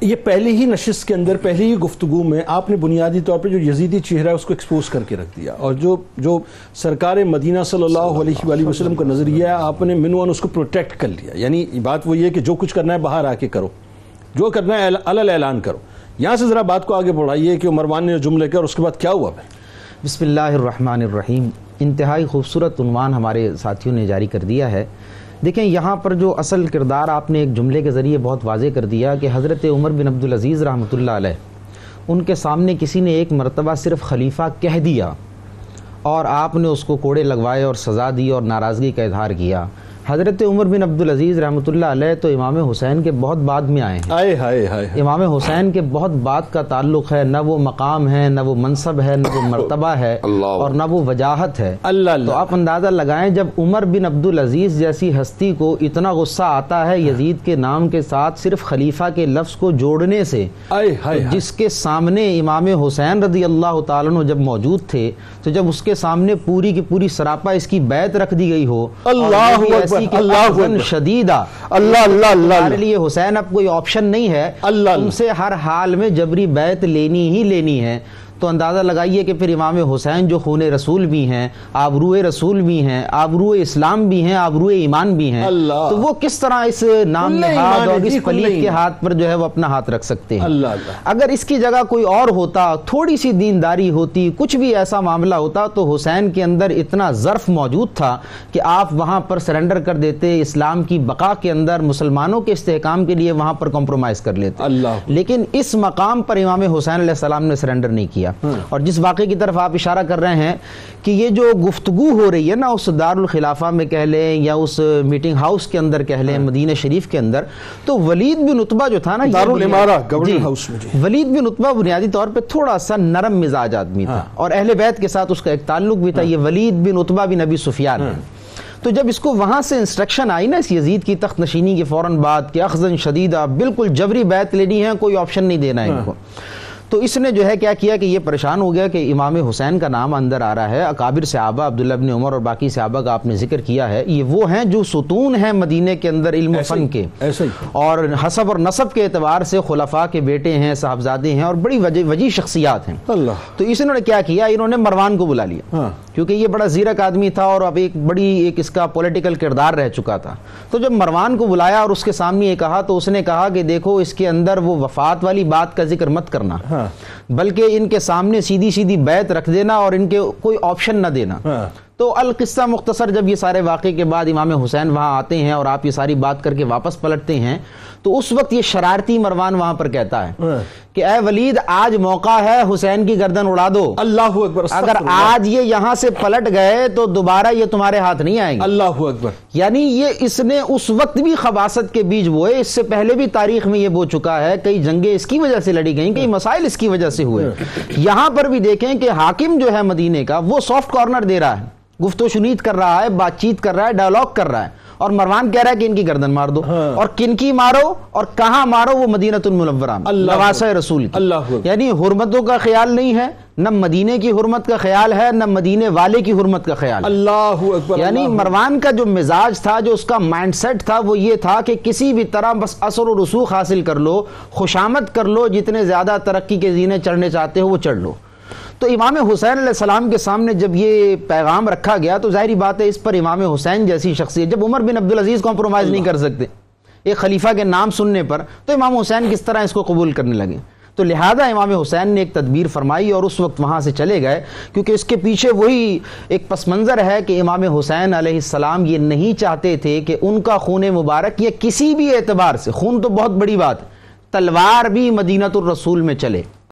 یہ پہلی ہی نشست کے اندر پہلی ہی گفتگو میں آپ نے بنیادی طور پہ جو یزیدی چہرہ ہے، اس کو ایکسپوز کر کے رکھ دیا۔ اور جو جو سرکار مدینہ صلی اللہ علیہ وآلہ وسلم کا نظریہ ہے، آپ نے منوان اس کو پروٹیکٹ کر لیا۔ یعنی بات وہ یہ کہ جو کچھ کرنا ہے، باہر آ کے کرو۔ جو کرنا ہے علل اعلان کرو۔ یہاں سے ذرا بات کو آگے بڑھائیے کہ مروان نے جملے کیا اور اس کے بعد کیا ہوا بھائی بسم اللہ الرحمن الرحیم۔ انتہائی خوبصورت عنوان ہمارے ساتھیوں نے جاری کر دیا ہے۔ دیکھیں، یہاں پر جو اصل کردار آپ نے ایک جملے کے ذریعے بہت واضح کر دیا کہ حضرت عمر بن عبدالعزیز رحمۃ اللہ علیہ، ان کے سامنے کسی نے ایک مرتبہ صرف خلیفہ کہہ دیا اور آپ نے اس کو کوڑے لگوائے اور سزا دی اور ناراضگی کا اظہار کیا۔ حضرت عمر بن عبدالعزیز رحمۃ اللہ علیہ تو امام حسین کے بہت بعد میں آئے ہیں۔ آئے ہائے ہائے امام حسین کے بہت بعد کا تعلق ہے نہ وہ مقام ہے نہ وہ منصب ہے نہ وہ مرتبہ ہے اور نہ وہ وجاہت ہے۔ اللہ تو آپ اندازہ لگائیں جب عمر بن عبدالعزیز جیسی ہستی کو اتنا غصہ آتا ہے یزید کے نام کے ساتھ صرف خلیفہ کے لفظ کو جوڑنے سے آئے جس کے سامنے امام حسین رضی اللہ تعالیٰ عنہ جب موجود تھے تو جب اس کے سامنے پوری کی پوری سراپا اس کی بیعت رکھ دی گئی ہو اللہ ایسی کہ اللہ۔ شدیدہ اللہ اللہ اللہ ہمارے لیے حسین اب کوئی آپشن نہیں ہے اللہ اللہ۔ تم سے ہر حال میں جبری بیعت لینی ہی لینی ہے تو اندازہ لگائیے کہ پھر امام حسین جو خون رسول بھی ہیں آبرو رسول بھی ہیں آبرو اسلام بھی ہیں آبرو ایمان بھی ہیں اللہ۔ تو وہ کس طرح اس نام نہاد اور جی، اس کل پلیت کے۔ ہاتھ پر جو ہے وہ اپنا ہاتھ رکھ سکتے ہیں۔ اللہ اللہ. اگر اس کی جگہ کوئی اور ہوتا تھوڑی سی دینداری ہوتی کچھ بھی ایسا معاملہ ہوتا تو حسین کے اندر اتنا ظرف موجود تھا کہ آپ وہاں پر سرنڈر کر دیتے اسلام کی بقا کے اندر مسلمانوں کے استحکام کے لیے وہاں پر کمپرومائز کر لیتے۔ اللہ. لیکن اس مقام پر امام حسین علیہ السلام نے سرنڈر نہیں کیا۔ اور جس واقعے کی طرف آپ اشارہ کر رہے ہیں کہ یہ جو گفتگو ہو رہی ہے نا اس دار الخلافہ میں کہہ لیں یا اس میٹنگ ہاؤس کے اندر کہہ لیں مدینہ شریف کے اندر تو ولید بن عتبہ جو تھا نا یہ دارالعمارہ، بنیاد- گورنر جی، ہاؤس میں جی۔ ولید بن عتبہ بنیادی طور پہ تھوڑا سا نرم مزاج آدمی تھا۔ اور اہل بیت کے ساتھ اس کا ایک تعلق بھی تھا یہ ولید بن عتبہ بن ابی سفیان۔ تو جب اس کو وہاں سے انسٹرکشن آئی نا اس یزید کی تخت نشینی کے فوراً بعد کہ اخذن شدیدہ بالکل جبری بیعت لینی ہے کوئی آپشن نہیں دینا ہے ان کو۔ تو اس نے جو ہے کیا کیا کہ یہ پریشان ہو گیا کہ امام حسین کا نام اندر آ رہا ہے اکابر صحابہ عبداللہ بن عمر اور باقی صحابہ کا آپ نے ذکر کیا ہے یہ وہ ہیں جو ستون ہیں مدینے کے اندر علم و فن کے۔ اور حسب اور نصب کے اعتبار سے خلفاء کے بیٹے ہیں صاحبزادے ہیں اور بڑی وجی شخصیات ہیں۔ اللہ۔ تو اس نے کیا کیا انہوں نے مروان کو بلا لیا۔ ہاں۔ کیونکہ یہ بڑا زیرک آدمی تھا اور اب ایک بڑی ایک اس کا پولیٹیکل کردار رہ چکا تھا۔ تو جب مروان کو بلایا اور اس کے سامنے یہ کہا تو اس نے کہا کہ دیکھو اس کے اندر وہ وفات والی بات کا ذکر مت کرنا۔ ہاں۔ بلکہ ان کے سامنے سیدھی سیدھی بیعت رکھ دینا اور ان کے کوئی آپشن نہ دینا۔ ہاں۔ تو القصہ مختصر جب یہ سارے واقعے کے بعد امام حسین وہاں آتے ہیں اور آپ یہ ساری بات کر کے واپس پلٹتے ہیں تو اس وقت یہ شرارتی مروان وہاں پر کہتا ہے ہاں۔ کہ اے ولید آج موقع ہے حسین کی گردن اڑا دو۔ اللہ اکبر اگر۔ آج یہ یہاں سے پلٹ گئے تو دوبارہ یہ تمہارے ہاتھ نہیں آئیں گے۔ اللہ اکبر۔ یعنی یہ اس نے اس وقت بھی خباست کے بیج بوئے اس سے پہلے بھی تاریخ میں یہ بو چکا ہے کئی جنگیں اس کی وجہ سے لڑی گئیں کئی مسائل اس کی وجہ سے ہوئے۔ یہاں پر بھی دیکھیں کہ حاکم جو ہے مدینے کا وہ سافٹ کارنر دے رہا ہے۔ گفت و شنید کر رہا ہے بات چیت کر رہا ہے ڈائلاگ کر رہا ہے۔ اور مروان کہہ رہا ہے کہ ان کی گردن مار دو۔ ہاں۔ اور کن کی مارو اور کہاں مارو؟ وہ مدینہ المنورہ نواسہ رسول کی۔ اللہ۔ یعنی حرمتوں کا خیال نہیں ہے نہ مدینے کی حرمت کا خیال ہے نہ مدینے والے کی حرمت کا خیال ہے۔ اللہ اکبر یعنی اللہ مروان کا جو مزاج تھا جو اس کا مائنڈ سیٹ تھا وہ یہ تھا کہ کسی بھی طرح بس اثر و رسوخ حاصل کر لو خوشامد کر لو جتنے زیادہ ترقی کے زینے چڑھنے چاہتے ہو وہ چڑھ لو۔ تو امام حسین علیہ السلام کے سامنے جب یہ پیغام رکھا گیا تو ظاہری بات ہے اس پر امام حسین جیسی شخصیت، جب عمر بن عبدالعزیز کمپرومائز نہیں کر سکتے، ایک خلیفہ کے نام سننے پر تو امام حسین کس طرح اس کو قبول کرنے لگے؟ تو لہذا امام حسین نے ایک تدبیر فرمائی اور اس وقت وہاں سے چلے گئے، کیونکہ اس کے پیچھے وہی ایک پس منظر ہے کہ امام حسین علیہ السلام یہ نہیں چاہتے تھے کہ ان کا خون مبارک یا کسی بھی اعتبار سے، خون تو بہت بڑی بات تلوار بھی مدینہ الرسول میں چلے۔